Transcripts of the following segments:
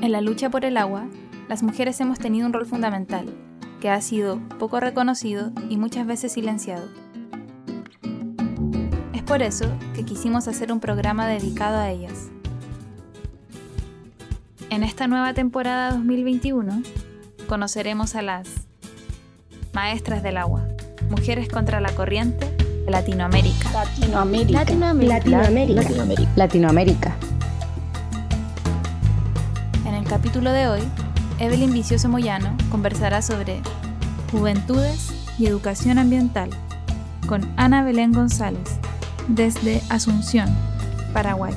En la lucha por el agua, las mujeres hemos tenido un rol fundamental, que ha sido poco reconocido y muchas veces silenciado. Es por eso que quisimos hacer un programa dedicado a ellas. En esta nueva temporada 2021 conoceremos a las maestras del agua, mujeres contra la corriente de Latinoamérica. Latinoamérica. Latinoamérica. Latinoamérica. Latinoamérica. Capítulo de hoy, Evelyn Vicioso Moyano conversará sobre Juventudes y Educación Ambiental con Ana Belén González desde Asunción, Paraguay.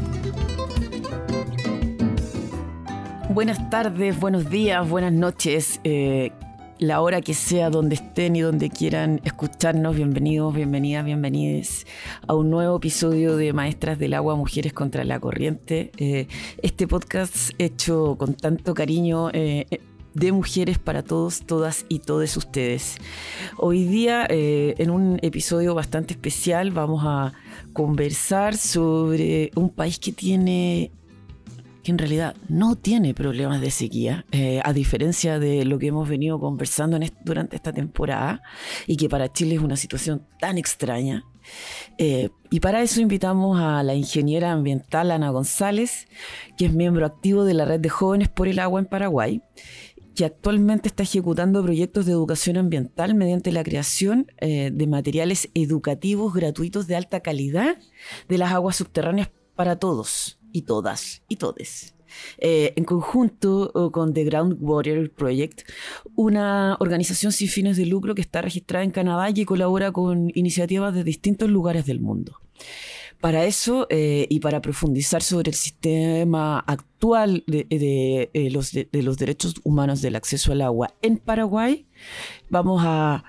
Buenas tardes, buenos días, buenas noches. eh, la hora que sea, donde estén y donde quieran escucharnos, bienvenidos, bienvenidas, bienvenides a un nuevo episodio de Maestras del Agua, Mujeres contra la Corriente. Eh, este podcast hecho con tanto cariño eh, de mujeres para todos, todas y todos ustedes. Hoy día, eh, en un episodio bastante especial, vamos a conversar sobre un país que tiene que en realidad no tiene problemas de sequía, eh, a diferencia de lo que hemos venido conversando en durante esta temporada y que para Chile es una situación tan extraña. Eh, y para eso invitamos a la ingeniera ambiental Ana González, que es miembro activo de la Red de Jóvenes por el Agua en Paraguay, que actualmente está ejecutando proyectos de educación ambiental mediante la creación eh, de materiales educativos gratuitos de alta calidad de las aguas subterráneas para todos y todas y todes. Eh, en conjunto con The Groundwater Project, una organización sin fines de lucro que está registrada en Canadá y que colabora con iniciativas de distintos lugares del mundo. Para eso eh, y para profundizar sobre el sistema actual de, de, eh, los, de- de los derechos humanos del acceso al agua en Paraguay, vamos a,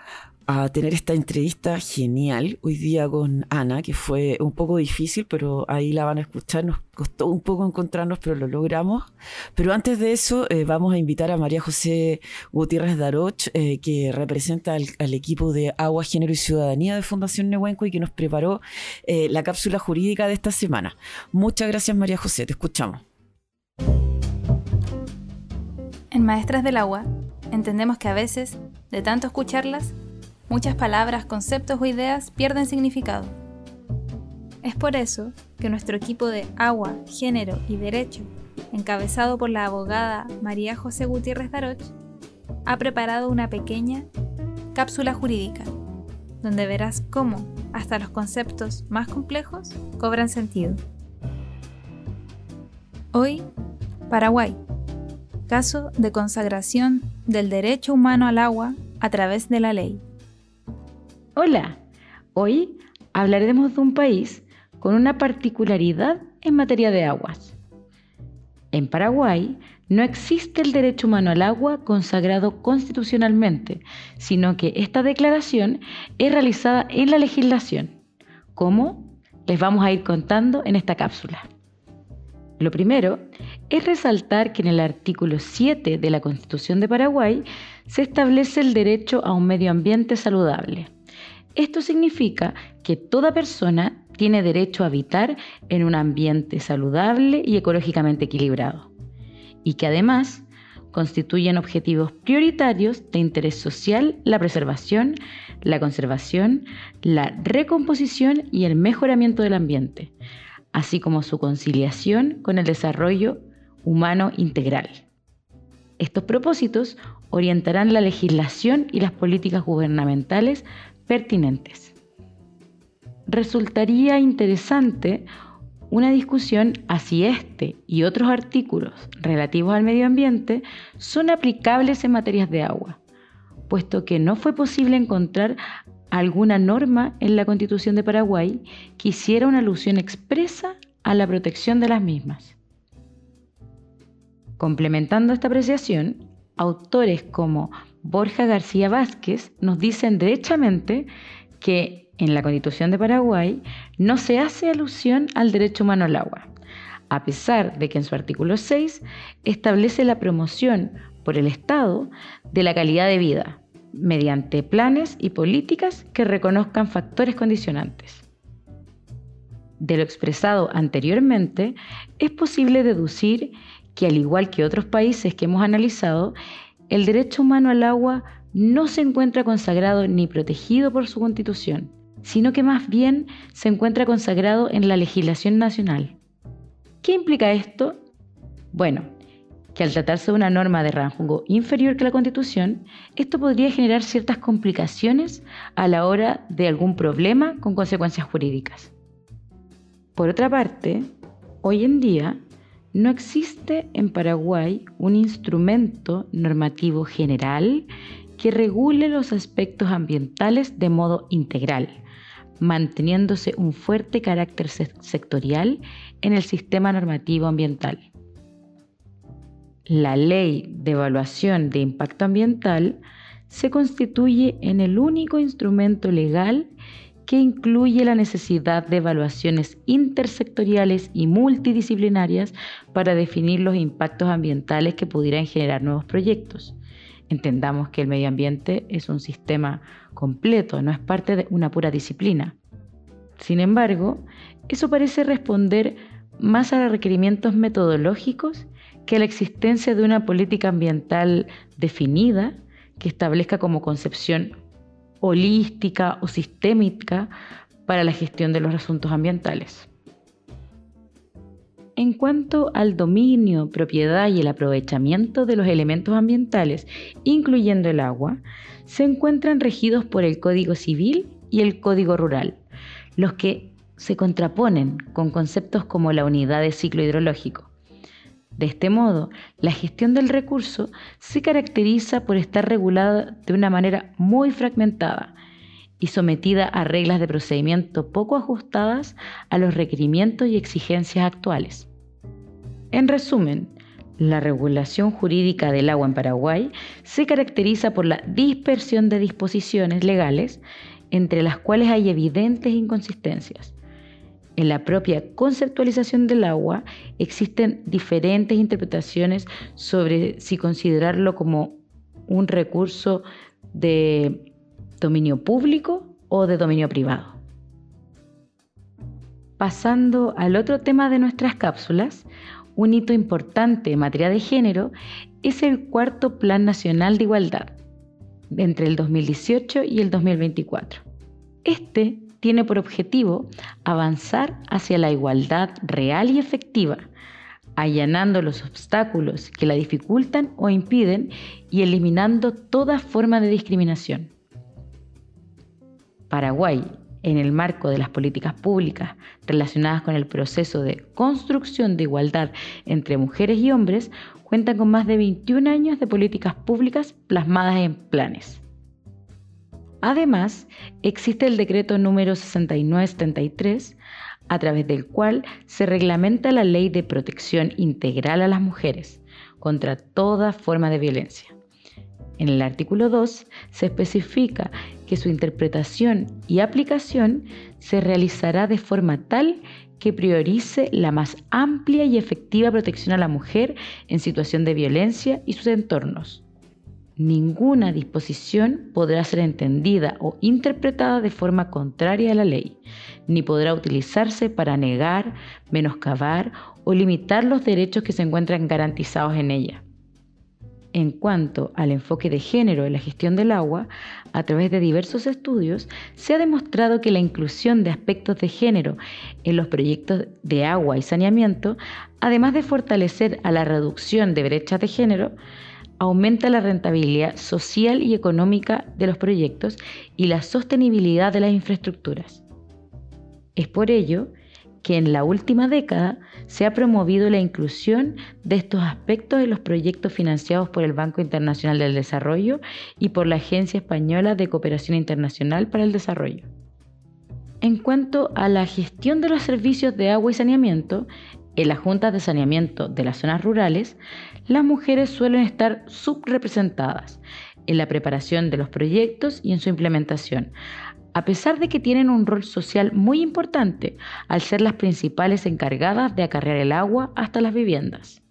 a tener esta entrevista genial hoy día con Ana, que fue un poco difícil, pero ahí la van a escuchar. Nos costó un poco encontrarnos, pero lo logramos. Pero antes de eso, eh, vamos a invitar a María José Gutiérrez Daroch, eh, que representa al, al equipo de Agua, Género y Ciudadanía de Fundación Nehuenco y que nos preparó eh, la cápsula jurídica de esta semana. Muchas gracias, María José. Te escuchamos. En Maestras del Agua, entendemos que a veces, de tanto escucharlas, muchas palabras, conceptos o ideas pierden significado. Es por eso que nuestro equipo de Agua, Género y Derecho, encabezado por la abogada María José Gutiérrez Daroch, ha preparado una pequeña cápsula jurídica, donde verás cómo hasta los conceptos más complejos cobran sentido. Hoy, Paraguay. Caso de consagración del derecho humano al agua a través de la ley. Hola, hoy hablaremos de un país con una particularidad en materia de aguas. En Paraguay no existe el derecho humano al agua consagrado constitucionalmente, sino que esta declaración es realizada en la legislación. ¿Cómo? Les vamos a ir contando en esta cápsula. Lo primero es resaltar que en el artículo 7 de la Constitución de Paraguay se establece el derecho a un medio ambiente saludable. Esto significa que toda persona tiene derecho a habitar en un ambiente saludable y ecológicamente equilibrado, y que además constituyen objetivos prioritarios de interés social la preservación, la conservación, la recomposición y el mejoramiento del ambiente, así como su conciliación con el desarrollo humano integral. Estos propósitos orientarán la legislación y las políticas gubernamentales pertinentes. Resultaría interesante una discusión a si este y otros artículos relativos al medio ambiente son aplicables en materias de agua, puesto que no fue posible encontrar alguna norma en la Constitución de Paraguay que hiciera una alusión expresa a la protección de las mismas. Complementando esta apreciación, autores como Borja García Vázquez nos dicen derechamente que en la Constitución de Paraguay no se hace alusión al derecho humano al agua, a pesar de que en su artículo 6 establece la promoción por el Estado de la calidad de vida mediante planes y políticas que reconozcan factores condicionantes. De lo expresado anteriormente, es posible deducir que al igual que otros países que hemos analizado, el derecho humano al agua no se encuentra consagrado ni protegido por su constitución, sino que más bien se encuentra consagrado en la legislación nacional. ¿Qué implica esto? Bueno, que al tratarse de una norma de rango inferior que la Constitución, esto podría generar ciertas complicaciones a la hora de algún problema con consecuencias jurídicas. Por otra parte, hoy en día no existe en Paraguay un instrumento normativo general que regule los aspectos ambientales de modo integral, manteniéndose un fuerte carácter sectorial en el sistema normativo ambiental. La ley de evaluación de impacto ambiental se constituye en el único instrumento legal que incluye la necesidad de evaluaciones intersectoriales y multidisciplinarias para definir los impactos ambientales que pudieran generar nuevos proyectos. Entendamos que el medio ambiente es un sistema completo, no es parte de una pura disciplina. Sin embargo, eso parece responder más a requerimientos metodológicos que a la existencia de una política ambiental definida que establezca como concepción holística o sistémica para la gestión de los asuntos ambientales. En cuanto al dominio, propiedad y el aprovechamiento de los elementos ambientales, incluyendo el agua, se encuentran regidos por el Código Civil y el Código Rural, los que se contraponen con conceptos como la unidad de ciclo hidrológico. De este modo, la gestión del recurso se caracteriza por estar regulada de una manera muy fragmentada y sometida a reglas de procedimiento poco ajustadas a los requerimientos y exigencias actuales. En resumen, la regulación jurídica del agua en Paraguay se caracteriza por la dispersión de disposiciones legales entre las cuales hay evidentes inconsistencias. En la propia conceptualización del agua existen diferentes interpretaciones sobre si considerarlo como un recurso de dominio público o de dominio privado. Pasando al otro tema de nuestras cápsulas, un hito importante en materia de género es el cuarto Plan Nacional de Igualdad entre el 2018 y el 2024. Este tiene por objetivo avanzar hacia la igualdad real y efectiva, allanando los obstáculos que la dificultan o impiden y eliminando toda forma de discriminación. Paraguay, en el marco de las políticas públicas relacionadas con el proceso de construcción de igualdad entre mujeres y hombres, cuenta con más de 21 años de políticas públicas plasmadas en planes. Además, existe el decreto número 6973, a través del cual se reglamenta la ley de protección integral a las mujeres contra toda forma de violencia. En el artículo 2 se especifica que su interpretación y aplicación se realizará de forma tal que priorice la más amplia y efectiva protección a la mujer en situación de violencia y sus entornos. Ninguna disposición podrá ser entendida o interpretada de forma contraria a la ley, ni podrá utilizarse para negar, menoscabar o limitar los derechos que se encuentran garantizados en ella. En cuanto al enfoque de género en la gestión del agua, a través de diversos estudios se ha demostrado que la inclusión de aspectos de género en los proyectos de agua y saneamiento, además de fortalecer a la reducción de brechas de género, aumenta la rentabilidad social y económica de los proyectos y la sostenibilidad de las infraestructuras. Es por ello que en la última década se ha promovido la inclusión de estos aspectos en los proyectos financiados por el Banco Internacional del Desarrollo y por la Agencia Española de Cooperación Internacional para el Desarrollo. En cuanto a la gestión de los servicios de agua y saneamiento, en las juntas de saneamiento de las zonas rurales, las mujeres suelen estar subrepresentadas en la preparación de los proyectos y en su implementación, a pesar de que tienen un rol social muy importante al ser las principales encargadas de acarrear el agua hasta las viviendas.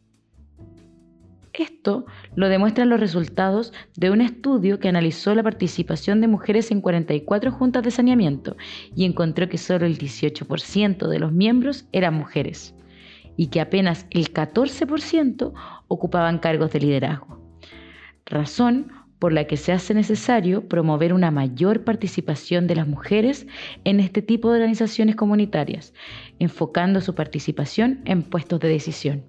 Esto lo demuestran los resultados de un estudio que analizó la participación de mujeres en 44 juntas de saneamiento y encontró que solo el 18% de los miembros eran mujeres. Y que apenas el 14% ocupaban cargos de liderazgo. Razón por la que se hace necesario promover una mayor participación de las mujeres en este tipo de organizaciones comunitarias, enfocando su participación en puestos de decisión.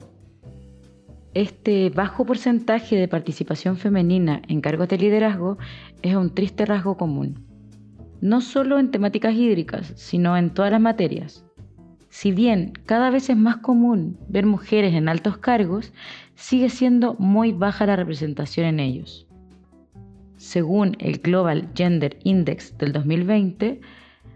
Este bajo porcentaje de participación femenina en cargos de liderazgo es un triste rasgo común, no solo en temáticas hídricas, sino en todas las materias. Si bien cada vez es más común ver mujeres en altos cargos, sigue siendo muy baja la representación en ellos. Según el Global Gender Index del 2020,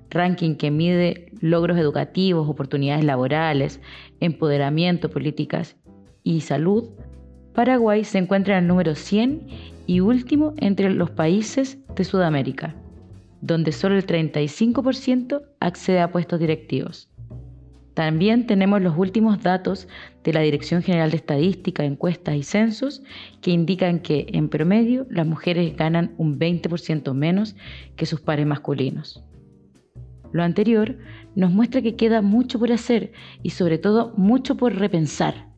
ranking que mide logros educativos, oportunidades laborales, empoderamiento, políticas y salud, Paraguay se encuentra en el número 100 y último entre los países de Sudamérica, donde solo el 35% accede a puestos directivos. También tenemos los últimos datos de la Dirección General de Estadística, Encuestas y Censos que indican que en promedio las mujeres ganan un 20% menos que sus pares masculinos. Lo anterior nos muestra que queda mucho por hacer y sobre todo mucho por repensar.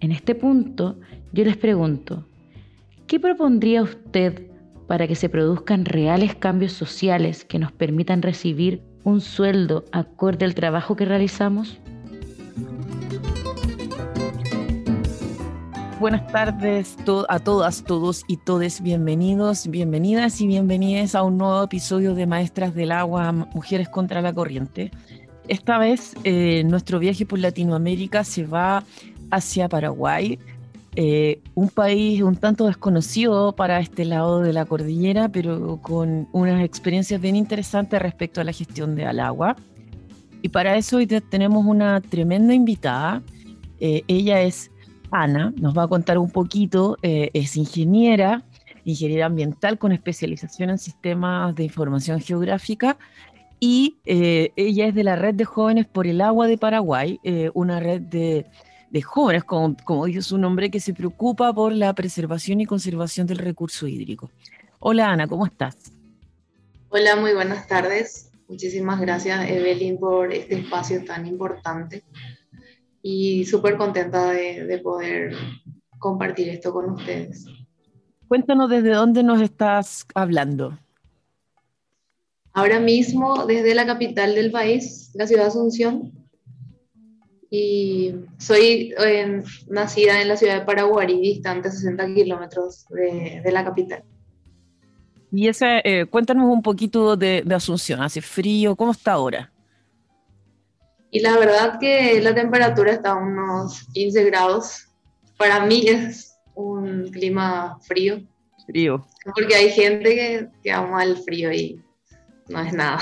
En este punto yo les pregunto, ¿qué propondría usted para que se produzcan reales cambios sociales que nos permitan recibir un sueldo acorde al trabajo que realizamos? Buenas tardes a todas, todos y todes. Bienvenidos, bienvenidas y bienvenidas a un nuevo episodio de Maestras del Agua, Mujeres contra la Corriente. Esta vez eh, nuestro viaje por Latinoamérica se va hacia Paraguay, eh, un país un tanto desconocido para este lado de la cordillera, pero con unas experiencias bien interesantes respecto a la gestión del agua. Y para eso hoy tenemos una tremenda invitada. Eh, ella es Ana, nos va a contar un poquito, eh, es ingeniera, ingeniera ambiental con especialización en sistemas de información geográfica y ella es de la Red de Jóvenes por el Agua de Paraguay, una red de de jóvenes, como, como dice su nombre, que se preocupa por la preservación y conservación del recurso hídrico. Hola Ana, ¿cómo estás? Hola, muy buenas tardes. Muchísimas gracias Evelyn por este espacio tan importante y súper contenta de, de poder compartir esto con ustedes. Cuéntanos desde dónde nos estás hablando. Ahora mismo desde la capital del país, la ciudad de Asunción, y soy eh, nacida en la ciudad de Paraguay, distante 60 kilómetros de, de, la capital. Y ese, eh, cuéntanos un poquito de, de, Asunción, ¿hace frío? ¿Cómo está ahora? Y la verdad que la temperatura está a unos 15 grados. Para mí es un clima frío. Frío. Porque hay gente que, que ama el frío y no es nada.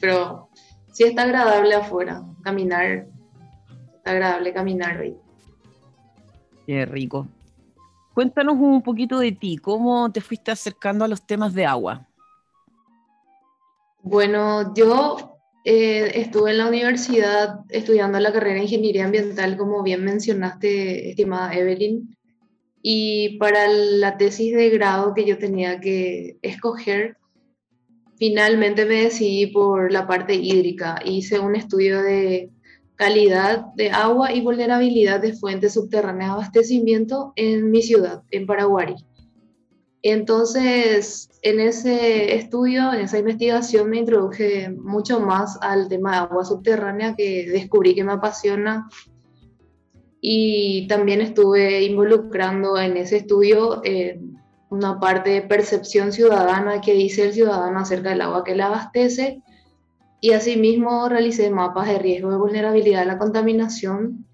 Pero sí está agradable afuera, caminar agradable caminar hoy. Qué rico. Cuéntanos un poquito de ti, ¿cómo te fuiste acercando a los temas de agua? Bueno, yo eh, estuve en la universidad estudiando la carrera de Ingeniería Ambiental, como bien mencionaste, estimada Evelyn, y para la tesis de grado que yo tenía que escoger, finalmente me decidí por la parte hídrica. Hice un estudio de calidad de agua y vulnerabilidad de fuentes subterráneas de abastecimiento en mi ciudad, en Paraguay. Entonces, en ese estudio, en esa investigación, me introduje mucho más al tema de agua subterránea que descubrí que me apasiona. Y también estuve involucrando en ese estudio una parte de percepción ciudadana que dice el ciudadano acerca del agua que le abastece y asimismo realicé mapas de riesgo de vulnerabilidad a la contaminación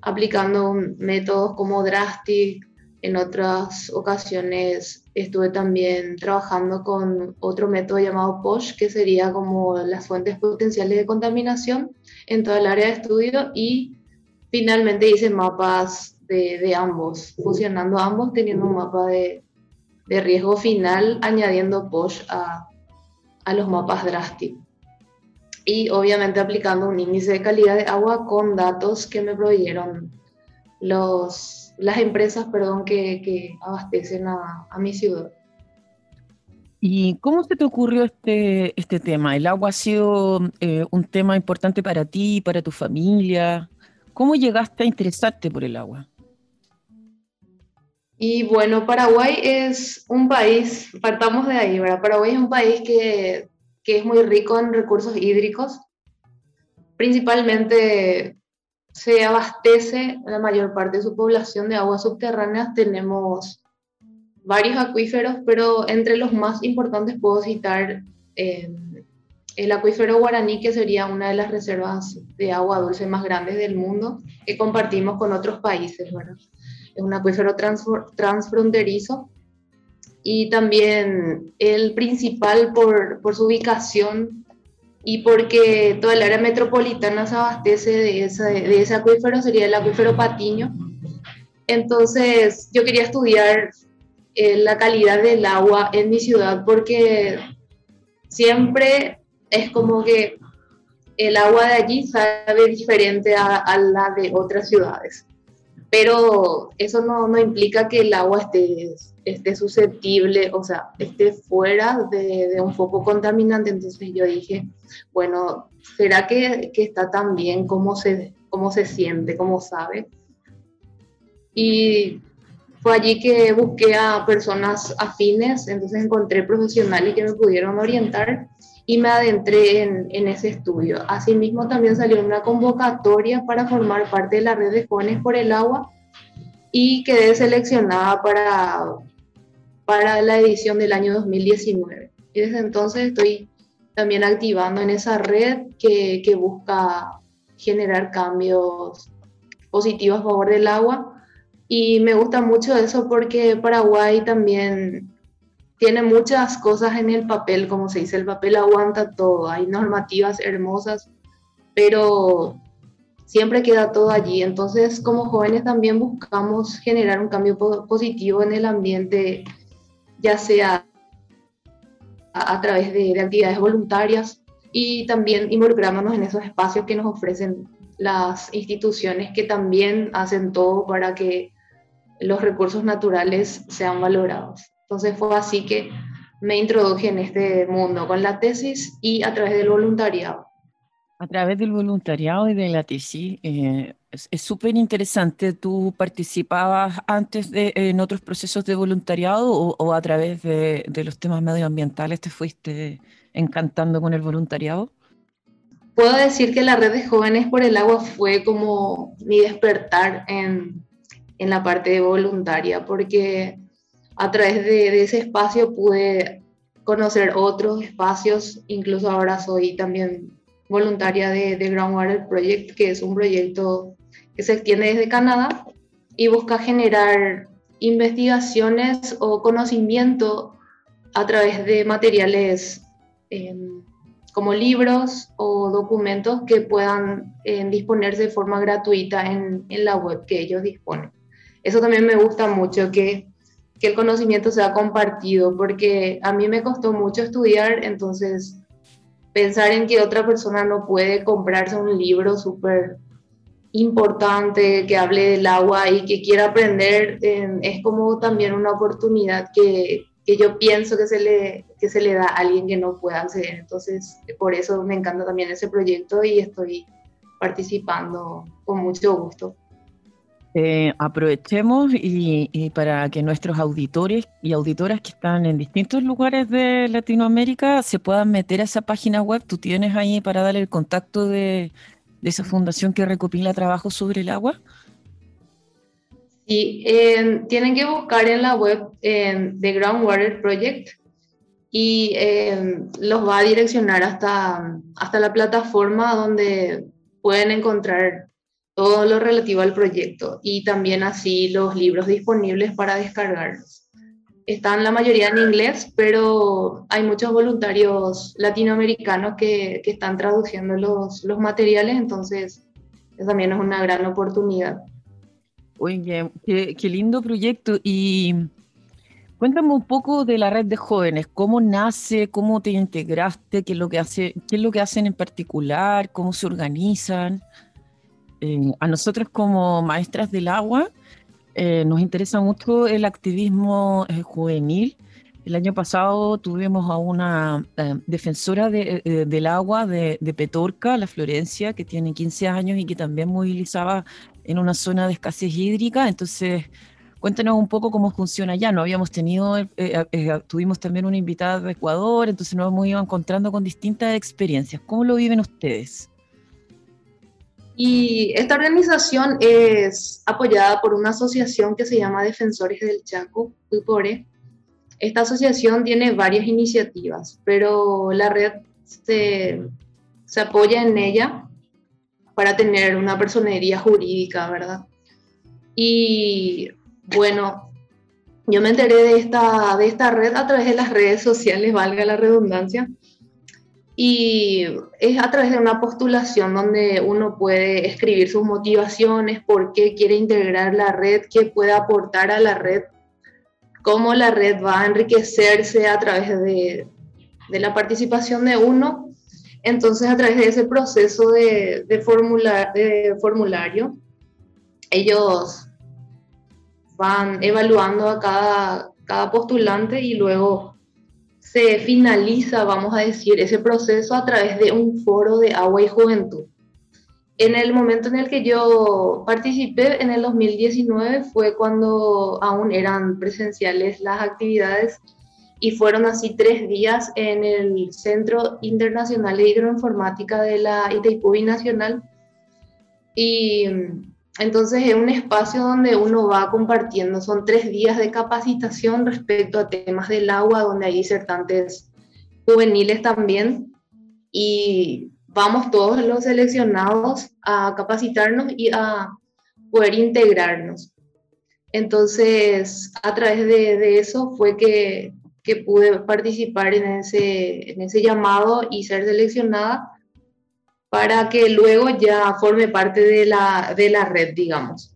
aplicando métodos como Drastic. En otras ocasiones estuve también trabajando con otro método llamado POSH, que sería como las fuentes potenciales de contaminación en toda el área de estudio y finalmente hice mapas de, de ambos, fusionando ambos, teniendo un mapa de, de riesgo final, añadiendo POSH a, a los mapas Drastic y obviamente aplicando un índice de calidad de agua con datos que me proveyeron los, las empresas perdón, que, que abastecen a, a, mi ciudad. ¿Y cómo se te ocurrió este, este tema? ¿El agua ha sido eh, un tema importante para ti, para tu familia? ¿Cómo llegaste a interesarte por el agua? Y bueno, Paraguay es un país, partamos de ahí, ¿verdad? Paraguay es un país que, que es muy rico en recursos hídricos. Principalmente se abastece la mayor parte de su población de aguas subterráneas. Tenemos varios acuíferos, pero entre los más importantes puedo citar eh, el acuífero guaraní, que sería una de las reservas de agua dulce más grandes del mundo, que compartimos con otros países. Es un acuífero transfronterizo y también el principal por, por su ubicación y porque toda el área metropolitana se abastece de ese, de ese acuífero, sería el acuífero Patiño. Entonces yo quería estudiar eh, la calidad del agua en mi ciudad porque siempre es como que el agua de allí sabe diferente a, a la de otras ciudades. Pero eso no, no implica que el agua esté esté susceptible, o sea, esté fuera de, de, un foco contaminante. Entonces yo dije, bueno, ¿será que, que está tan bien como se, cómo se siente, cómo sabe? Y fue allí que busqué a personas afines, entonces encontré profesionales que me pudieron orientar y me adentré en, en, ese estudio. Asimismo, también salió una convocatoria para formar parte de la red de jóvenes por el agua y quedé seleccionada para, para la edición del año 2019. Y desde entonces estoy también activando en esa red que, que busca generar cambios positivos a favor del agua. Y me gusta mucho eso porque Paraguay también tiene muchas cosas en el papel, como se dice, el papel aguanta todo, hay normativas hermosas, pero siempre queda todo allí. Entonces, como jóvenes también buscamos generar un cambio positivo en el ambiente ya sea a, través de, actividades voluntarias y también involucrándonos en esos espacios que nos ofrecen las instituciones que también hacen todo para que los recursos naturales sean valorados. Entonces fue así que me introduje en este mundo con la tesis y a través del voluntariado. A través del voluntariado y de la tesis, eh, es súper interesante. ¿Tú participabas antes de, en otros procesos de voluntariado o, o a través de, de, los temas medioambientales te fuiste encantando con el voluntariado? Puedo decir que la red de jóvenes por el agua fue como mi despertar en, en la parte de voluntaria, porque a través de, ese espacio pude conocer otros espacios, incluso ahora soy también voluntaria de, de, Groundwater Project, que es un proyecto que se extiende desde Canadá y busca generar investigaciones o conocimiento a través de materiales eh, como libros o documentos que puedan eh, disponerse de forma gratuita en, en, la web que ellos disponen. Eso también me gusta mucho, que, que el conocimiento sea compartido, porque a mí me costó mucho estudiar, entonces pensar en que otra persona no puede comprarse un libro súper importante que hable del agua y que quiera aprender, es como también una oportunidad que, que, yo pienso que se, le, que se le da a alguien que no pueda acceder. Entonces, por eso me encanta también ese proyecto y estoy participando con mucho gusto. Eh, aprovechemos y, para que nuestros auditores y auditoras que están en distintos lugares de Latinoamérica se puedan meter a esa página web. Tú tienes ahí para darle el contacto de, esa fundación que recopila trabajo sobre el agua? Sí, eh, tienen que buscar en la web eh, The Groundwater Project y eh, los va a direccionar hasta, hasta la plataforma donde pueden encontrar todo lo relativo al proyecto y también así los libros disponibles para descargarlos están la mayoría en inglés, pero hay muchos voluntarios latinoamericanos que, que están traduciendo los, los, materiales, entonces también es una gran oportunidad. Oye, qué, qué, lindo proyecto. Y cuéntame un poco de la red de jóvenes, cómo nace, cómo te integraste, qué es lo que, hace, qué es lo que hacen en particular, cómo se organizan. Eh, a nosotros como maestras del agua, eh, nos interesa mucho el activismo eh, juvenil, El año pasado tuvimos a una eh, defensora de, eh, del agua de, Petorca, la Florencia, que tiene 15 años y que también movilizaba en una zona de escasez hídrica. Entonces, cuéntanos un poco cómo funciona ya. No habíamos tenido, eh, tuvimos también una invitada de Ecuador, entonces nos hemos ido encontrando con distintas experiencias. ¿Cómo lo viven ustedes? Y esta organización es apoyada por una asociación que se llama Defensores del Chaco, UPORE, esta asociación tiene varias iniciativas, pero la red se, apoya en ella para tener una personería jurídica, ¿verdad? Y bueno, yo me enteré de esta, de esta red a través de las redes sociales, valga la redundancia, y es a través de una postulación donde uno puede escribir sus motivaciones, por qué quiere integrar la red, qué puede aportar a la red cómo la red va a enriquecerse a través de, de la participación de uno. Entonces, a través de ese proceso de, de, formular, de formulario, ellos van evaluando a cada, cada postulante y luego se finaliza, vamos a decir, ese proceso a través de un foro de agua y juventud. En el momento en el que yo participé, en el 2019, fue cuando aún eran presenciales las actividades y fueron así tres días en el Centro Internacional de Hidroinformática de la Itaipú Nacional. Y entonces es un espacio donde uno va compartiendo, son tres días de capacitación respecto a temas del agua, donde hay disertantes juveniles también. Y vamos todos los seleccionados a capacitarnos y a poder integrarnos. Entonces, a través de, eso fue que, que, pude participar en ese, en ese llamado y ser seleccionada para que luego ya forme parte de la, de la red, digamos.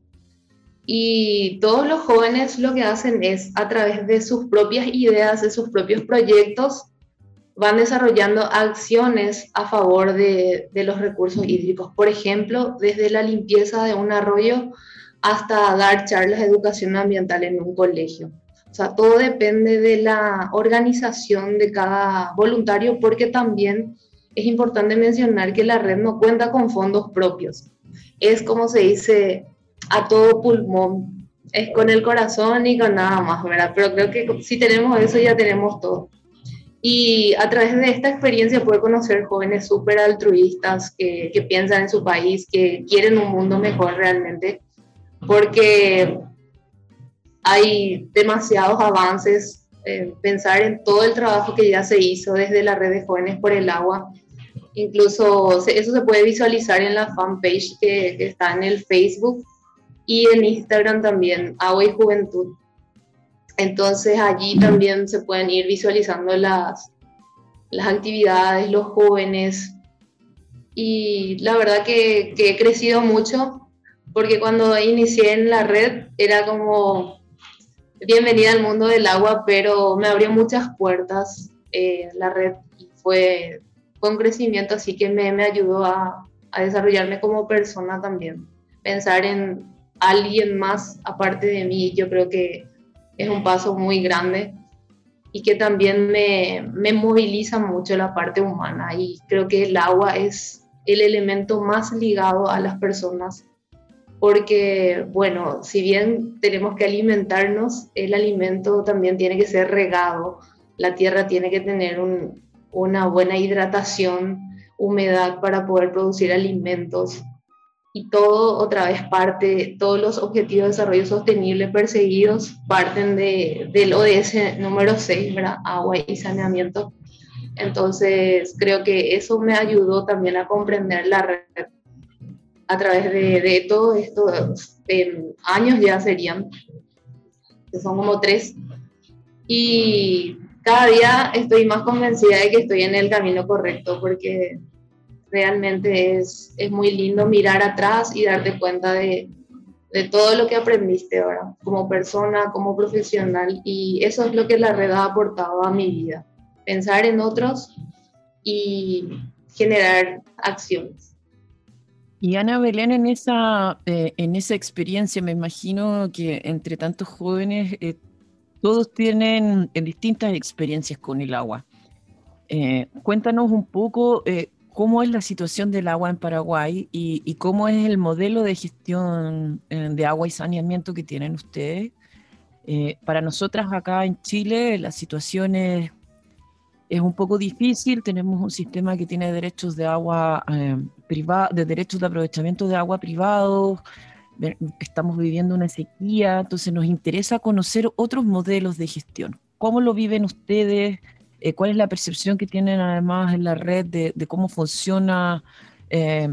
Y todos los jóvenes lo que hacen es, a través de sus propias ideas, de sus propios proyectos, van desarrollando acciones a favor de, los recursos hídricos. Por ejemplo, desde la limpieza de un arroyo hasta dar charlas de educación ambiental en un colegio. O sea, todo depende de la organización de cada voluntario porque también es importante mencionar que la red no cuenta con fondos propios. Es como se dice a todo pulmón, es con el corazón y con nada más, ¿verdad? Pero creo que si tenemos eso ya tenemos todo. Y a través de esta experiencia pude conocer jóvenes súper altruistas que, que, piensan en su país, que quieren un mundo mejor realmente, porque hay demasiados avances. Eh, pensar en todo el trabajo que ya se hizo desde la red de jóvenes por el agua. Incluso eso se puede visualizar en la fanpage que, que está en el Facebook y en Instagram también, Agua y Juventud. Entonces allí también se pueden ir visualizando las, las actividades, los jóvenes. Y la verdad que, he crecido mucho porque cuando inicié en la red era como bienvenida al mundo del agua, pero me abrió muchas puertas eh, la red y fue, fue un crecimiento así que me, me ayudó a, a desarrollarme como persona también. Pensar en alguien más aparte de mí, yo creo que es un paso muy grande y que también me, me moviliza mucho la parte humana y creo que el agua es el elemento más ligado a las personas porque, bueno, si bien tenemos que alimentarnos, el alimento también tiene que ser regado, la tierra tiene que tener un, una buena hidratación, humedad para poder producir alimentos y todo otra vez parte, todos los objetivos de desarrollo sostenible perseguidos parten de, del ODS número 6, ¿verdad? agua y saneamiento. Entonces, creo que eso me ayudó también a comprender la red a través de, de todo esto, años ya serían, que son como tres, y cada día estoy más convencida de que estoy en el camino correcto, porque realmente es, es muy lindo mirar atrás y darte cuenta de, de todo lo que aprendiste ahora, como persona, como profesional, y eso es lo que la red ha aportado a mi vida, pensar en otros y generar acciones. Y Ana Belén, en esa, eh, en esa experiencia, me imagino que entre tantos jóvenes eh, todos tienen distintas experiencias con el agua. cuéntanos un poco cómo es la situación del agua en Paraguay y, cómo es el modelo de gestión eh, de agua y saneamiento que tienen ustedes. Eh, para nosotras acá en Chile la situación es, un poco difícil. Tenemos un sistema que tiene derechos de agua eh, de derechos de aprovechamiento de agua privados. Estamos viviendo una sequía, entonces nos interesa conocer otros modelos de gestión. ¿Cómo lo viven ustedes? Eh, cuál es la percepción que tienen además en la red de, cómo funciona eh,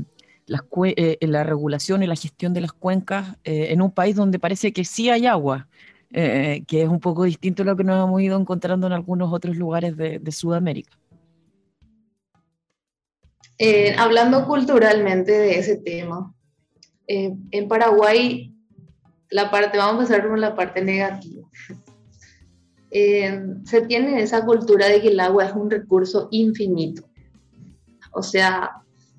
eh, la regulación y la gestión de las cuencas en un país donde parece que sí hay agua, que es un poco distinto a lo que nos hemos ido encontrando en algunos otros lugares de, Sudamérica. hablando culturalmente de ese tema, en Paraguay, la parte, vamos a empezar con la parte negativa. Eh, se tiene esa cultura de que el agua es un recurso infinito. O sea,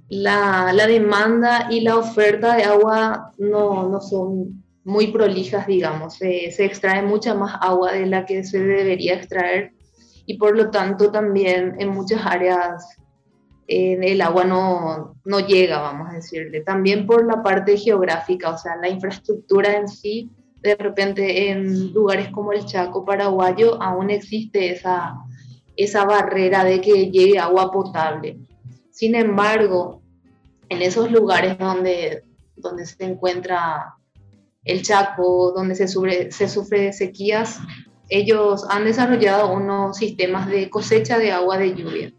la, la demanda y la oferta de agua no, no son muy prolijas, digamos. Se, extrae mucha más agua de la que se debería extraer y por lo tanto también en muchas áreas eh, el agua no, no llega, vamos a decirle. También por la parte geográfica, o sea, la infraestructura en sí de repente en lugares como el Chaco paraguayo aún existe esa, esa barrera de que llegue agua potable. Sin embargo, en esos lugares donde, donde se encuentra el Chaco, donde se sufre, se sufre de sequías, ellos han desarrollado unos sistemas de cosecha de agua de lluvia.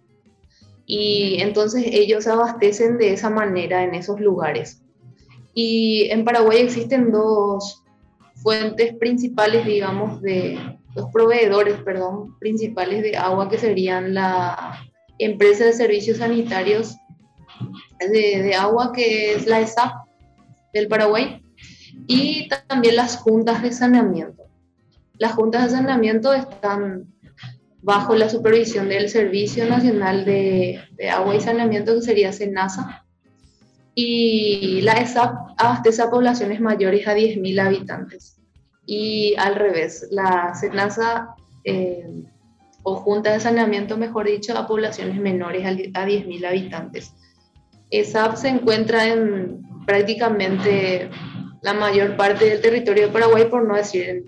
Y entonces ellos abastecen de esa manera en esos lugares. Y en Paraguay existen dos, fuentes principales, digamos, de los proveedores, perdón, principales de agua, que serían la empresa de servicios sanitarios de, agua, que es la ESAP del Paraguay, y también las juntas de saneamiento. Las juntas de saneamiento están bajo la supervisión del Servicio Nacional de, Agua y Saneamiento, que sería SENASA, y la ESAP abastece a poblaciones mayores a 10.000 habitantes. Y al revés, la SENASA eh, o Junta de Saneamiento, mejor dicho, a poblaciones menores a 10.000 habitantes. ESAP se encuentra en prácticamente la mayor parte del territorio de Paraguay, por no decir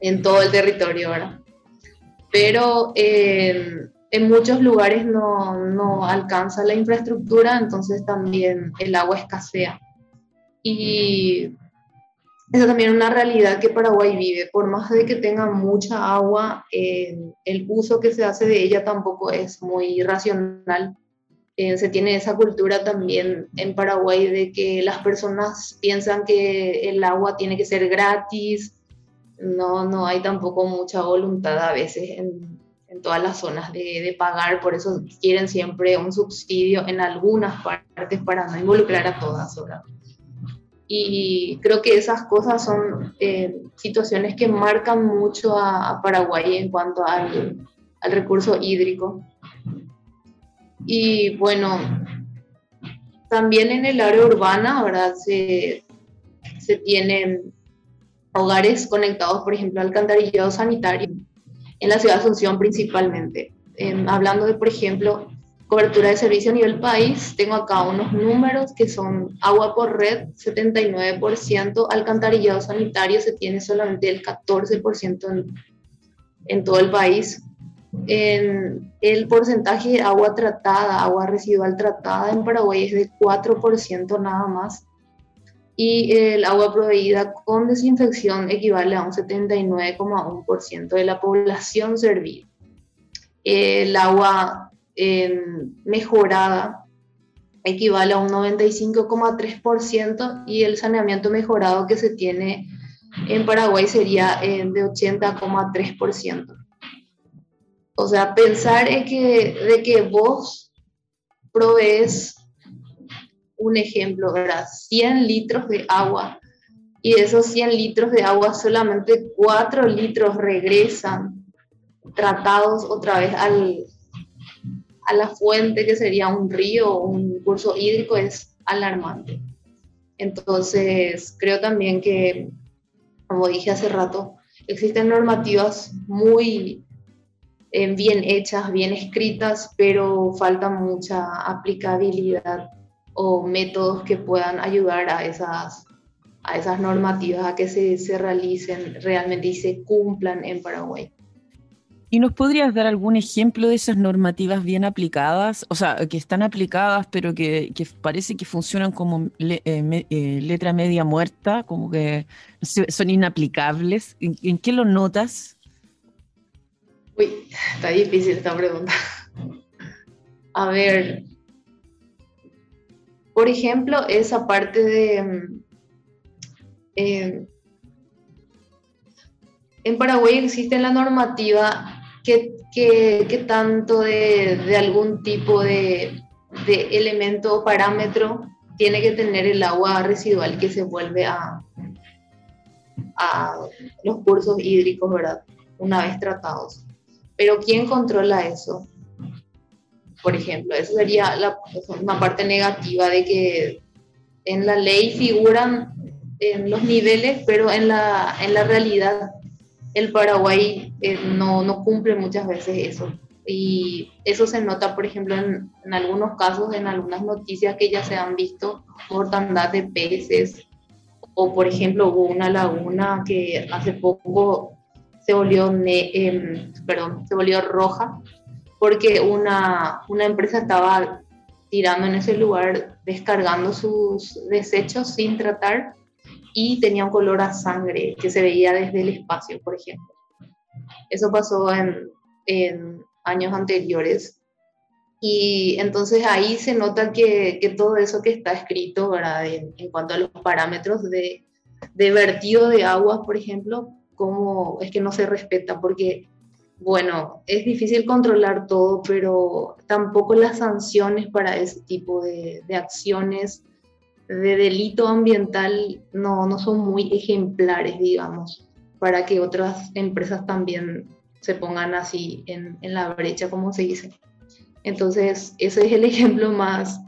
en, todo el territorio, ¿verdad? Pero eh, en muchos lugares no, alcanza la infraestructura, entonces también el agua escasea. Y esa también es una realidad que Paraguay vive. Por más de que tenga mucha agua, eh, el uso que se hace de ella tampoco es muy racional. Eh, se tiene esa cultura también en Paraguay de que las personas piensan que el agua tiene que ser gratis. No, no hay tampoco mucha voluntad a veces en, en todas las zonas de, de, pagar, por eso quieren siempre un subsidio en algunas partes para no involucrar a todas. ¿verdad? Y creo que esas cosas son eh, situaciones que marcan mucho a, Paraguay en cuanto al, al, recurso hídrico. Y bueno, también en el área urbana, ¿verdad? Se, se tienen hogares conectados, por ejemplo, al alcantarillado sanitario en la ciudad de Asunción principalmente. hablando de, por ejemplo, cobertura de servicio a nivel país, tengo acá unos números que son agua por red, 79%, alcantarillado sanitario se tiene solamente el 14% en, en todo el país. En el porcentaje de agua tratada, agua residual tratada en Paraguay es de 4% nada más. Y el agua proveída con desinfección equivale a un 79,1% de la población servida. El agua mejorada equivale a un 95,3% y el saneamiento mejorado que se tiene en Paraguay sería de 80,3%. O sea, pensar en que, de que vos provees un ejemplo, ¿verdad? 100 litros de agua y de esos 100 litros de agua solamente 4 litros regresan tratados otra vez al, a la fuente que sería un río o un curso hídrico es alarmante. Entonces, creo también que, como dije hace rato, existen normativas muy eh, bien hechas, bien escritas, pero falta mucha aplicabilidad o métodos que puedan ayudar a esas, a esas normativas a que se, se realicen realmente y se cumplan en Paraguay. ¿Y nos podrías dar algún ejemplo de esas normativas bien aplicadas? O sea, que están aplicadas, pero que, que parece que funcionan como eh, eh, letra media muerta, como que son inaplicables. ¿En, qué lo notas? Uy, está difícil esta pregunta. A ver, por ejemplo, esa parte de... Mm, eh, en Paraguay existe la normativa qué, tanto de, algún tipo de, elemento o parámetro tiene que tener el agua residual que se vuelve a, a los cursos hídricos, ¿verdad? Una vez tratados. Pero ¿quién controla eso? Por ejemplo, eso sería la, una parte negativa de que en la ley figuran en los niveles, pero en la, en la realidad el Paraguay eh, no, no, cumple muchas veces eso. Y eso se nota, por ejemplo, en, en, algunos casos, en algunas noticias que ya se han visto, mortandad de peces, o por ejemplo hubo una laguna que hace poco se volvió, em, perdón, se volvió roja porque una, una empresa estaba tirando en ese lugar, descargando sus desechos sin tratar y tenía un color a sangre que se veía desde el espacio, por ejemplo. Eso pasó en, en años anteriores. Y entonces ahí se nota que, que todo eso que está escrito. En, en cuanto a los parámetros de, de, vertido de aguas, por ejemplo, cómo es que no se respeta, porque, bueno, es difícil controlar todo, pero tampoco las sanciones para ese tipo de, acciones de delito ambiental no, no son muy ejemplares, digamos, para que otras empresas también se pongan así en, en la brecha, como se dice. Entonces, ese es el ejemplo más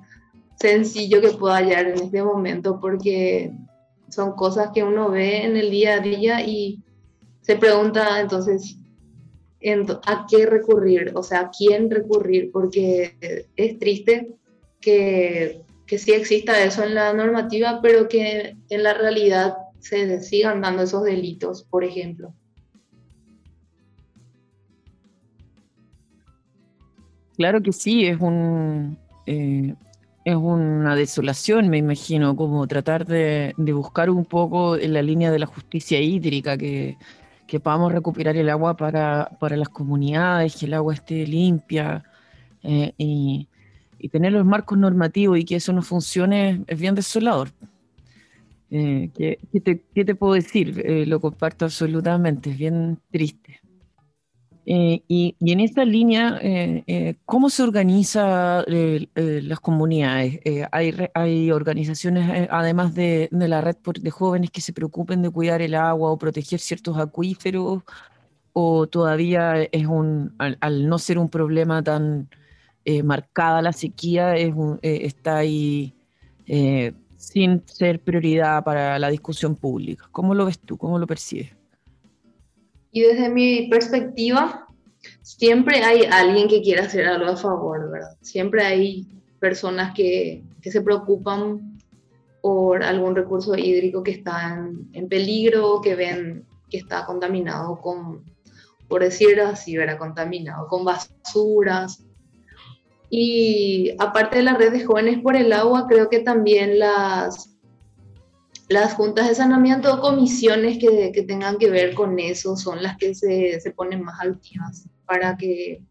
sencillo que puedo hallar en este momento, porque son cosas que uno ve en el día a día y se pregunta entonces a qué recurrir, o sea, a quién recurrir, porque es triste que que sí exista eso en la normativa, pero que en la realidad se sigan dando esos delitos, por ejemplo. Claro que sí, es un eh, es una desolación, me imagino, como tratar de, buscar un poco en la línea de la justicia hídrica, que, que podamos recuperar el agua para, para, las comunidades, que el agua esté limpia eh, y, y tener los marcos normativos y que eso no funcione es bien desolador. Eh, ¿qué, te, puedo decir? Eh, lo comparto absolutamente, es bien triste. Eh, y, en esta línea, ¿cómo se organizan las comunidades? Hay, hay, organizaciones, además de, la red de jóvenes, que se preocupen de cuidar el agua o proteger ciertos acuíferos, o todavía es un, al no ser un problema tan eh, marcada la sequía es eh, está ahí eh, sin ser prioridad para la discusión pública. ¿Cómo lo ves tú? ¿Cómo lo percibes? Y desde mi perspectiva, siempre hay alguien que quiera hacer algo a favor, ¿verdad? Siempre hay personas que, que se preocupan por algún recurso hídrico que está en, peligro, que ven que está contaminado con, por decir así, ¿verdad? Contaminado con basuras, y aparte de la red de jóvenes por el agua, creo que también las, las juntas de saneamiento o comisiones que, que, tengan que ver con eso son las que se, se, ponen más altivas para que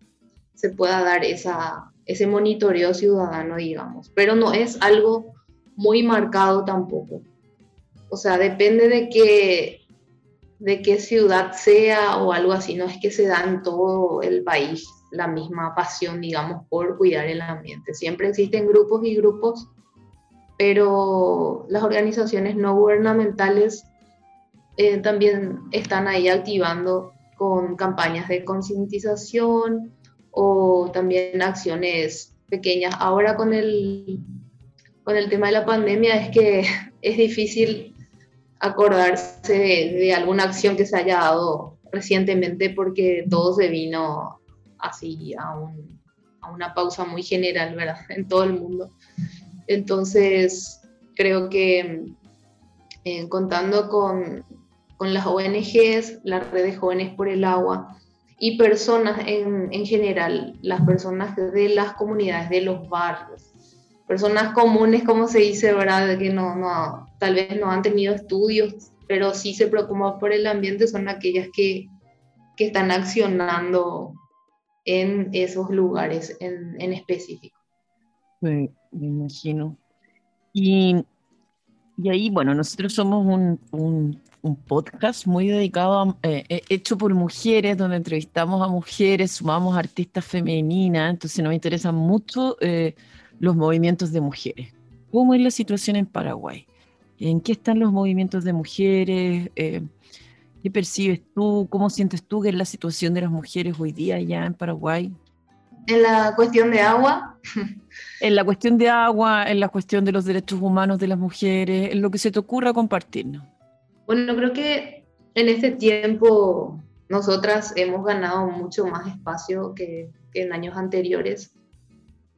se pueda dar esa, ese monitoreo ciudadano, digamos. Pero no es algo muy marcado tampoco. O sea, depende de qué, de qué ciudad sea o algo así, no es que se da en todo el país la misma pasión, digamos, por cuidar el ambiente. Siempre existen grupos y grupos, pero las organizaciones no gubernamentales eh, también están ahí activando con campañas de concientización o también acciones pequeñas. Ahora con el, con el tema de la pandemia es que es difícil acordarse de, alguna acción que se haya dado recientemente porque todo se vino así a, a una pausa muy general, ¿verdad? En todo el mundo. Entonces, creo que eh, contando con, con, las ONGs, las redes jóvenes por el agua y personas en, en general, las personas de las comunidades, de los barrios, personas comunes, como se dice, ¿verdad? Que no, no, tal vez no han tenido estudios, pero sí se preocupan por el ambiente, son aquellas que, que están accionando en esos lugares en, en específico. Me imagino. Y, y, ahí, bueno, nosotros somos un, un, podcast muy dedicado, a, eh, eh, hecho por mujeres, donde entrevistamos a mujeres, sumamos artistas femeninas, entonces nos interesa mucho eh, los movimientos de mujeres. ¿Cómo es la situación en Paraguay? ¿En qué están los movimientos de mujeres? Eh, ¿Qué percibes tú? ¿Cómo sientes tú que es la situación de las mujeres hoy día allá en Paraguay? En la cuestión de agua. en la cuestión de agua, en la cuestión de los derechos humanos de las mujeres, en lo que se te ocurra compartirnos. Bueno, creo que en este tiempo nosotras hemos ganado mucho más espacio que, que en años anteriores.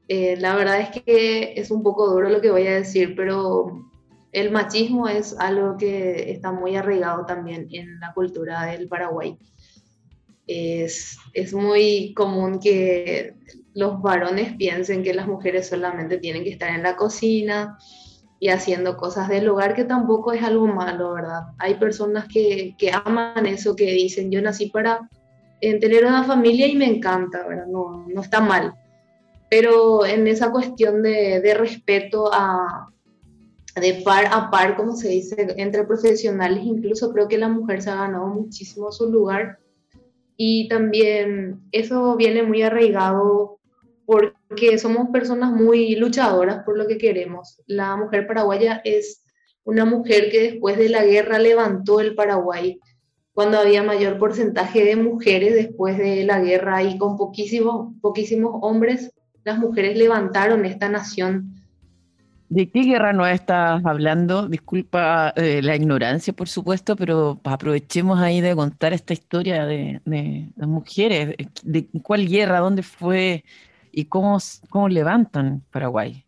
Eh, la verdad es que es un poco duro lo que voy a decir, pero el machismo es algo que está muy arraigado también en la cultura del Paraguay. Es, es, muy común que los varones piensen que las mujeres solamente tienen que estar en la cocina y haciendo cosas del hogar, que tampoco es algo malo, ¿verdad? Hay personas que, que aman eso, que dicen, yo nací para tener una familia y me encanta, ¿verdad? No, no está mal pero en esa cuestión de, de respeto a, de par a par, como se dice, entre profesionales, incluso creo que la mujer se ha ganado muchísimo su lugar y también eso viene muy arraigado porque somos personas muy luchadoras por lo que queremos. La mujer paraguaya es una mujer que después de la guerra levantó el Paraguay cuando había mayor porcentaje de mujeres después de la guerra y con poquísimos, poquísimos hombres las mujeres levantaron esta nación. ¿De qué guerra no estás hablando? Disculpa eh, la ignorancia, por supuesto, pero aprovechemos ahí de contar esta historia de, las mujeres. ¿De cuál guerra? ¿Dónde fue? ¿Y cómo, cómo levantan Paraguay?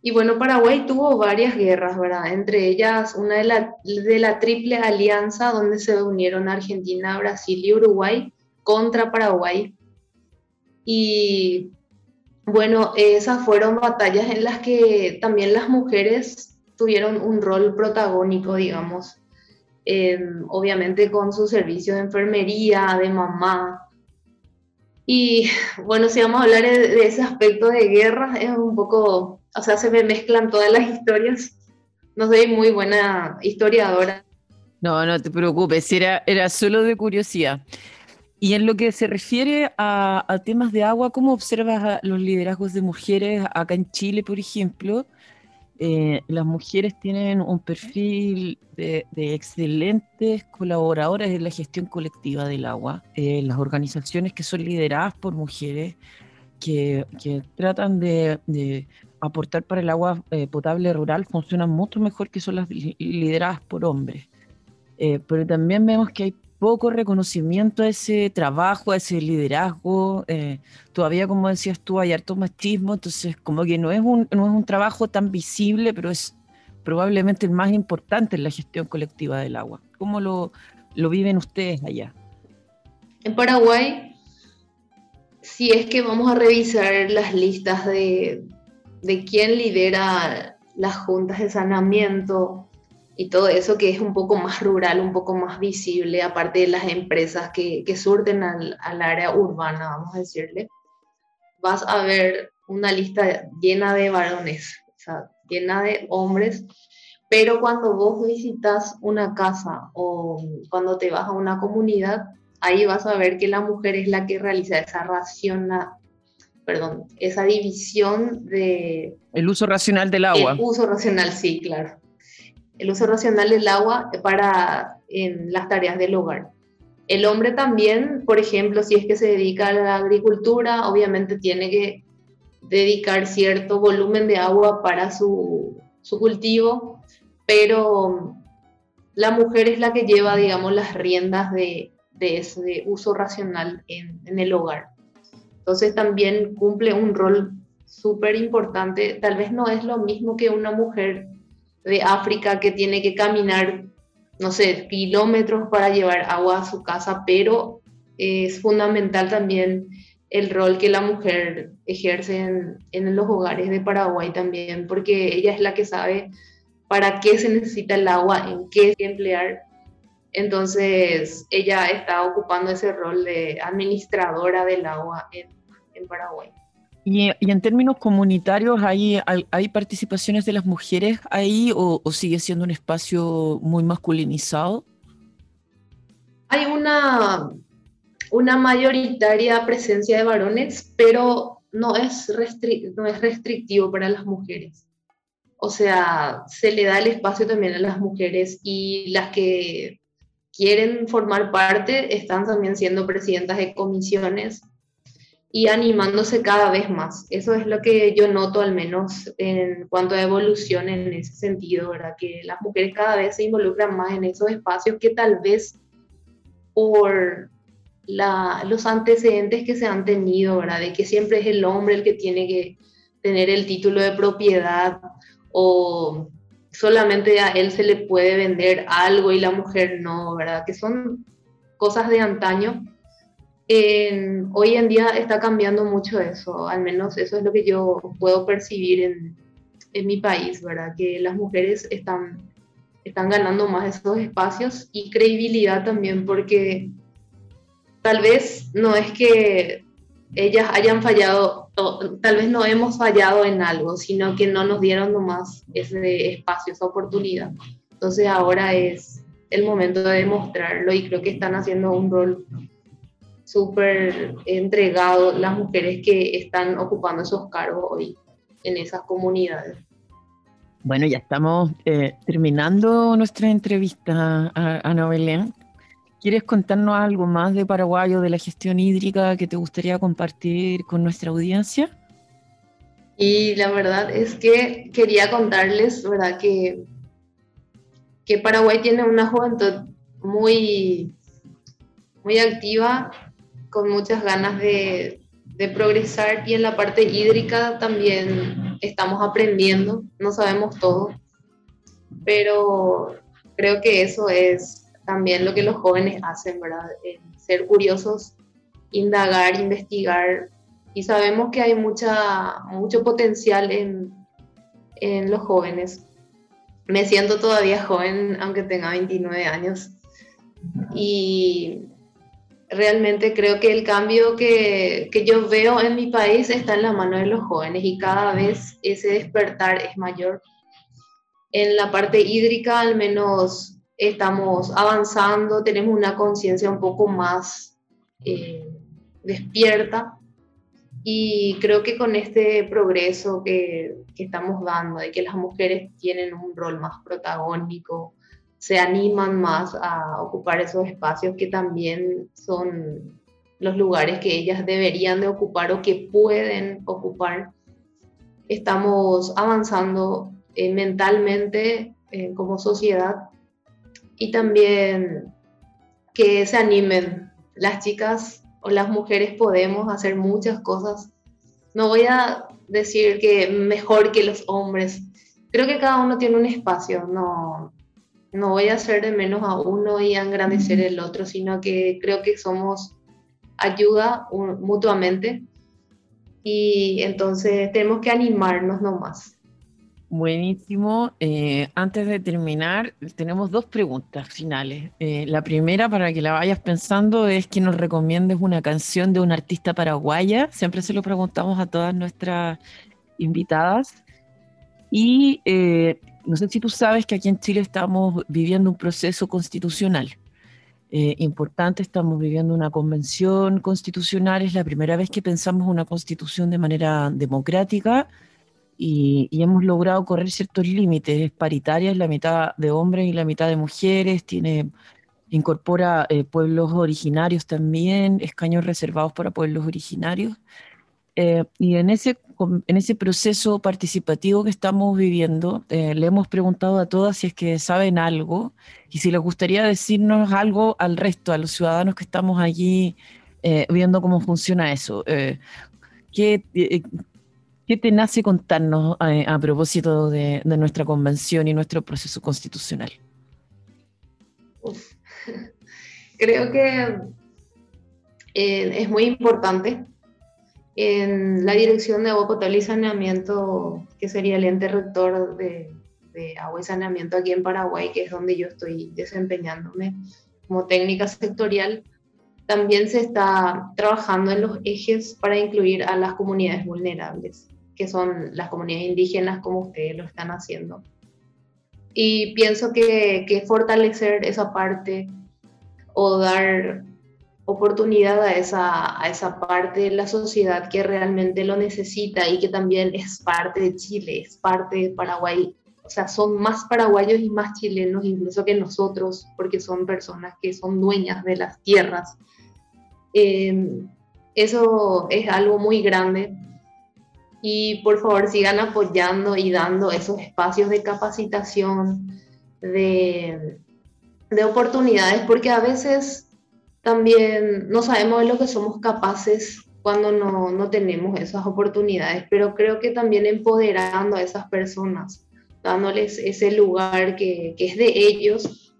Y bueno, Paraguay tuvo varias guerras, ¿verdad? Entre ellas una de la, de la Triple Alianza, donde se unieron Argentina, Brasil y Uruguay contra Paraguay. Y bueno, esas fueron batallas en las que también las mujeres tuvieron un rol protagónico, digamos, obviamente con su servicio de enfermería, de mamá. Y bueno, si vamos a hablar de, ese aspecto de guerra, es un poco, o sea, se me mezclan todas las historias. No soy muy buena historiadora. No, no te preocupes, era, era solo de curiosidad. Y en lo que se refiere a, temas de agua, ¿cómo observas los liderazgos de mujeres acá en Chile, por ejemplo? Eh, las mujeres tienen un perfil de, excelentes colaboradoras en la gestión colectiva del agua. Eh, las organizaciones que son lideradas por mujeres que, tratan de, aportar para el agua eh, potable rural funcionan mucho mejor que son las lideradas por hombres. pero también vemos que hay poco reconocimiento a ese trabajo, a ese liderazgo. Eh, todavía, como decías tú, hay harto machismo, entonces como que no es, un, no es un trabajo tan visible, pero es probablemente el más importante en la gestión colectiva del agua. ¿Cómo lo, lo viven ustedes allá? En Paraguay, si es que vamos a revisar las listas de, de quién lidera las juntas de saneamiento, y todo eso que es un poco más rural, un poco más visible, aparte de las empresas que, que surten al, al, área urbana, vamos a decirle, vas a ver una lista llena de varones, o sea, llena de hombres, pero cuando vos visitas una casa o cuando te vas a una comunidad, ahí vas a ver que la mujer es la que realiza esa ración, perdón, esa división de... El uso racional del agua. El uso racional, sí, claro el uso racional del agua para en las tareas del hogar. El hombre también, por ejemplo, si es que se dedica a la agricultura, obviamente tiene que dedicar cierto volumen de agua para su, su cultivo, pero la mujer es la que lleva, digamos, las riendas de, de ese uso racional en, en el hogar. Entonces también cumple un rol súper importante. Tal vez no es lo mismo que una mujer de África que tiene que caminar, no sé, kilómetros para llevar agua a su casa, pero es fundamental también el rol que la mujer ejerce en, los hogares de Paraguay también, porque ella es la que sabe para qué se necesita el agua, en qué emplear. Entonces, ella está ocupando ese rol de administradora del agua en Paraguay. Y, en términos comunitarios, ¿hay, ¿hay participaciones de las mujeres ahí o, sigue siendo un espacio muy masculinizado? Hay una, una mayoritaria presencia de varones, pero no es, no es restrictivo para las mujeres. O sea, se le da el espacio también a las mujeres y las que quieren formar parte están también siendo presidentas de comisiones y animándose cada vez más. Eso es lo que yo noto al menos en cuanto a evolución en ese sentido, ¿verdad? Que las mujeres cada vez se involucran más en esos espacios que tal vez por la, los antecedentes que se han tenido, ¿verdad? De que siempre es el hombre el que tiene que tener el título de propiedad o solamente a él se le puede vender algo y la mujer no, ¿verdad? Que son cosas de antaño hoy en día está cambiando mucho eso, al menos eso es lo que yo puedo percibir en, en mi país, ¿verdad? Que las mujeres están, están ganando más esos espacios y credibilidad también, porque tal vez no es que ellas hayan fallado, tal vez no hemos fallado en algo, sino que no nos dieron nomás ese espacio, esa oportunidad. Entonces ahora es el momento de demostrarlo y creo que están haciendo un rol súper entregado las mujeres que están ocupando esos cargos hoy en esas comunidades. Bueno, ya estamos eh, terminando nuestra entrevista a Ana Belén. ¿Quieres contarnos algo más de Paraguay o de la gestión hídrica que te gustaría compartir con nuestra audiencia? Y la verdad es que quería contarles, ¿verdad? Que, que Paraguay tiene una juventud muy, muy activa con muchas ganas de, de progresar y en la parte hídrica también estamos aprendiendo, no sabemos todo, pero creo que eso es también lo que los jóvenes hacen, ¿verdad? ser curiosos, indagar, investigar y sabemos que hay mucha, mucho potencial en, en los jóvenes. Me siento todavía joven, aunque tenga 29 años. Y realmente creo que el cambio que, que, yo veo en mi país está en la mano de los jóvenes y cada vez ese despertar es mayor. En la parte hídrica al menos estamos avanzando, tenemos una conciencia un poco más eh, despierta y creo que con este progreso que, que estamos dando, de que las mujeres tienen un rol más protagónico, se animan más a ocupar esos espacios que también son los lugares que ellas deberían de ocupar o que pueden ocupar. Estamos avanzando eh, mentalmente eh, como sociedad y también que se animen. Las chicas o las mujeres podemos hacer muchas cosas. No voy a decir que mejor que los hombres. Creo que cada uno tiene un espacio, no, no voy a hacer de menos a uno y a engrandecer el otro, sino que creo que somos ayuda mutuamente y entonces tenemos que animarnos nomás. Buenísimo. Eh, antes de terminar, tenemos dos preguntas finales. Eh, la primera, para que la vayas pensando, es que nos recomiendes una canción de una artista paraguaya. Siempre se lo preguntamos a todas nuestras invitadas. Y eh, no sé si tú sabes que aquí en Chile estamos viviendo un proceso constitucional eh, importante, estamos viviendo una convención constitucional, es la primera vez que pensamos una constitución de manera democrática y, hemos logrado correr ciertos límites, es paritaria, es la mitad de hombres y la mitad de mujeres, tiene incorpora eh, pueblos originarios también, escaños reservados para pueblos originarios. Eh, y en ese, en ese proceso participativo que estamos viviendo, eh, le hemos preguntado a todas si es que saben algo y si les gustaría decirnos algo al resto, a los ciudadanos que estamos allí eh, viendo cómo funciona eso. ¿qué, ¿Qué te nace contarnos a, propósito de, nuestra convención y nuestro proceso constitucional? Creo que es muy importante en la Dirección de Agua Potable y Saneamiento, que sería el ente rector de, agua y saneamiento aquí en Paraguay, que es donde yo estoy desempeñándome como técnica sectorial, también se está trabajando en los ejes para incluir a las comunidades vulnerables, que son las comunidades indígenas como ustedes lo están haciendo. Y pienso que, que fortalecer esa parte o dar oportunidad a esa, a esa parte de la sociedad que realmente lo necesita y que también es parte de Chile, es parte de Paraguay. O sea, son más paraguayos y más chilenos incluso que nosotros, porque son personas que son dueñas de las tierras. Em, eso es algo muy grande. Y por favor sigan apoyando y dando esos espacios de capacitación, de, de oportunidades, porque a veces también no sabemos de lo que somos capaces cuando no, no, tenemos esas oportunidades, pero creo que también empoderando a esas personas, dándoles ese lugar que, que es de ellos,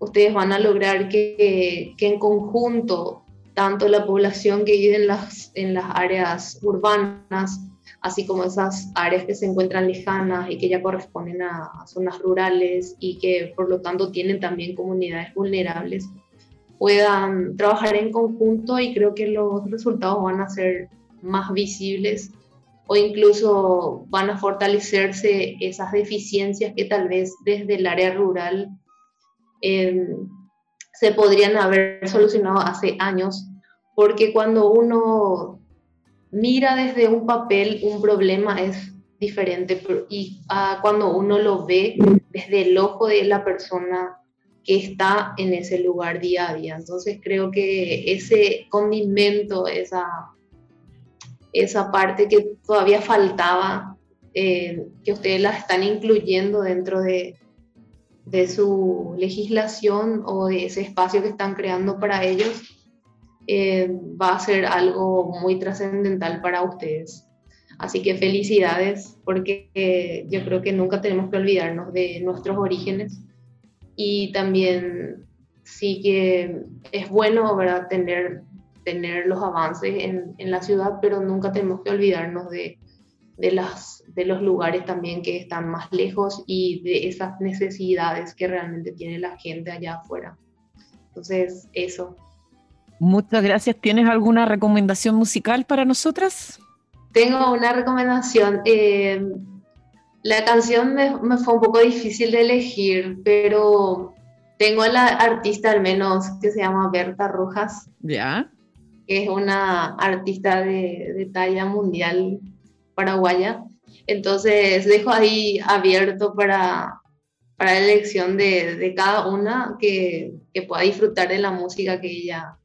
ustedes van a lograr que, que, en conjunto, tanto la población que vive en las, en las áreas urbanas, así como esas áreas que se encuentran lejanas y que ya corresponden a, a zonas rurales y que por lo tanto tienen también comunidades vulnerables, puedan trabajar en conjunto y creo que los resultados van a ser más visibles o incluso van a fortalecerse esas deficiencias que tal vez desde el área rural em, se podrían haber solucionado hace años, porque cuando uno mira desde un papel un problema es diferente y ah, cuando uno lo ve desde el ojo de la persona que está en ese lugar día a día. Entonces creo que ese condimento, esa, esa parte que todavía faltaba, eh, que ustedes la están incluyendo dentro de, de su legislación o de ese espacio que están creando para ellos, eh, va a ser algo muy trascendental para ustedes. Así que felicidades, porque eh, yo creo que nunca tenemos que olvidarnos de nuestros orígenes y también sí que es bueno ¿verdad? Tener, tener los avances en, en la ciudad, pero nunca tenemos que olvidarnos de, de, las, de los lugares también que están más lejos y de esas necesidades que realmente tiene la gente allá afuera. Entonces, eso. Muchas gracias. ¿Tienes alguna recomendación musical para nosotras? Tengo una recomendación. Eh, la canción me, fue un poco difícil de elegir, pero tengo a la artista al menos que se llama Berta Rojas. Ya. Que es una artista de, talla mundial paraguaya. Entonces dejo ahí abierto para, para la elección de, de cada una que, que pueda disfrutar de la música que ella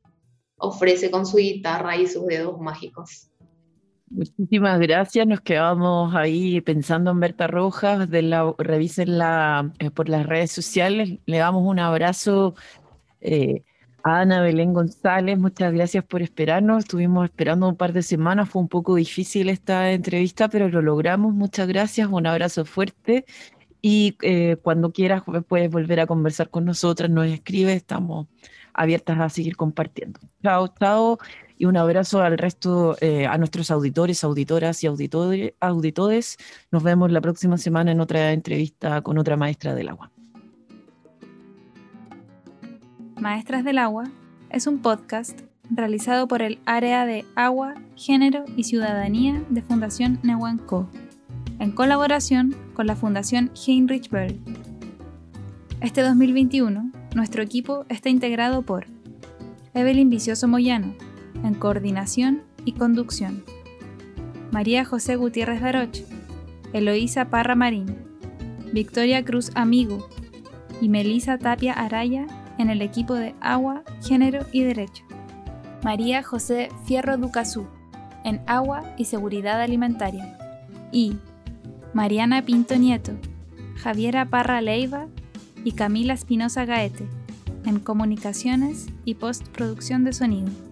ofrece con su guitarra y sus dedos mágicos. Muchísimas gracias. Nos quedamos ahí pensando en Berta Rojas. De la, revísenla eh, por las redes sociales. Le damos un abrazo eh, a Ana Belén González. Muchas gracias por esperarnos. Estuvimos esperando un par de semanas. Fue un poco difícil esta entrevista, pero lo logramos. Muchas gracias. Un abrazo fuerte. Y eh, cuando quieras puedes volver a conversar con nosotras. Nos escribe. Estamos abiertas a seguir compartiendo. Chao, chao y un abrazo al resto, eh, a nuestros auditores, auditoras y auditores, auditores. Nos vemos la próxima semana en otra entrevista con otra maestra del agua. Maestras del Agua es un podcast realizado por el Área de Agua, Género y Ciudadanía de Fundación Nehuenco, en colaboración con la Fundación Heinrich Böll. Este 2021, nuestro equipo está integrado por Evelyn Vicioso Moyano, en coordinación y conducción. María José Gutiérrez Daroche, Eloísa Parra Marín, Victoria Cruz Amigo y Melisa Tapia Araya en el equipo de Agua, Género y Derecho. María José Fierro Ducazú, en agua y seguridad alimentaria. Y Mariana Pinto Nieto, Javiera Parra Leiva y Camila Espinosa Gaete en comunicaciones y postproducción de sonido.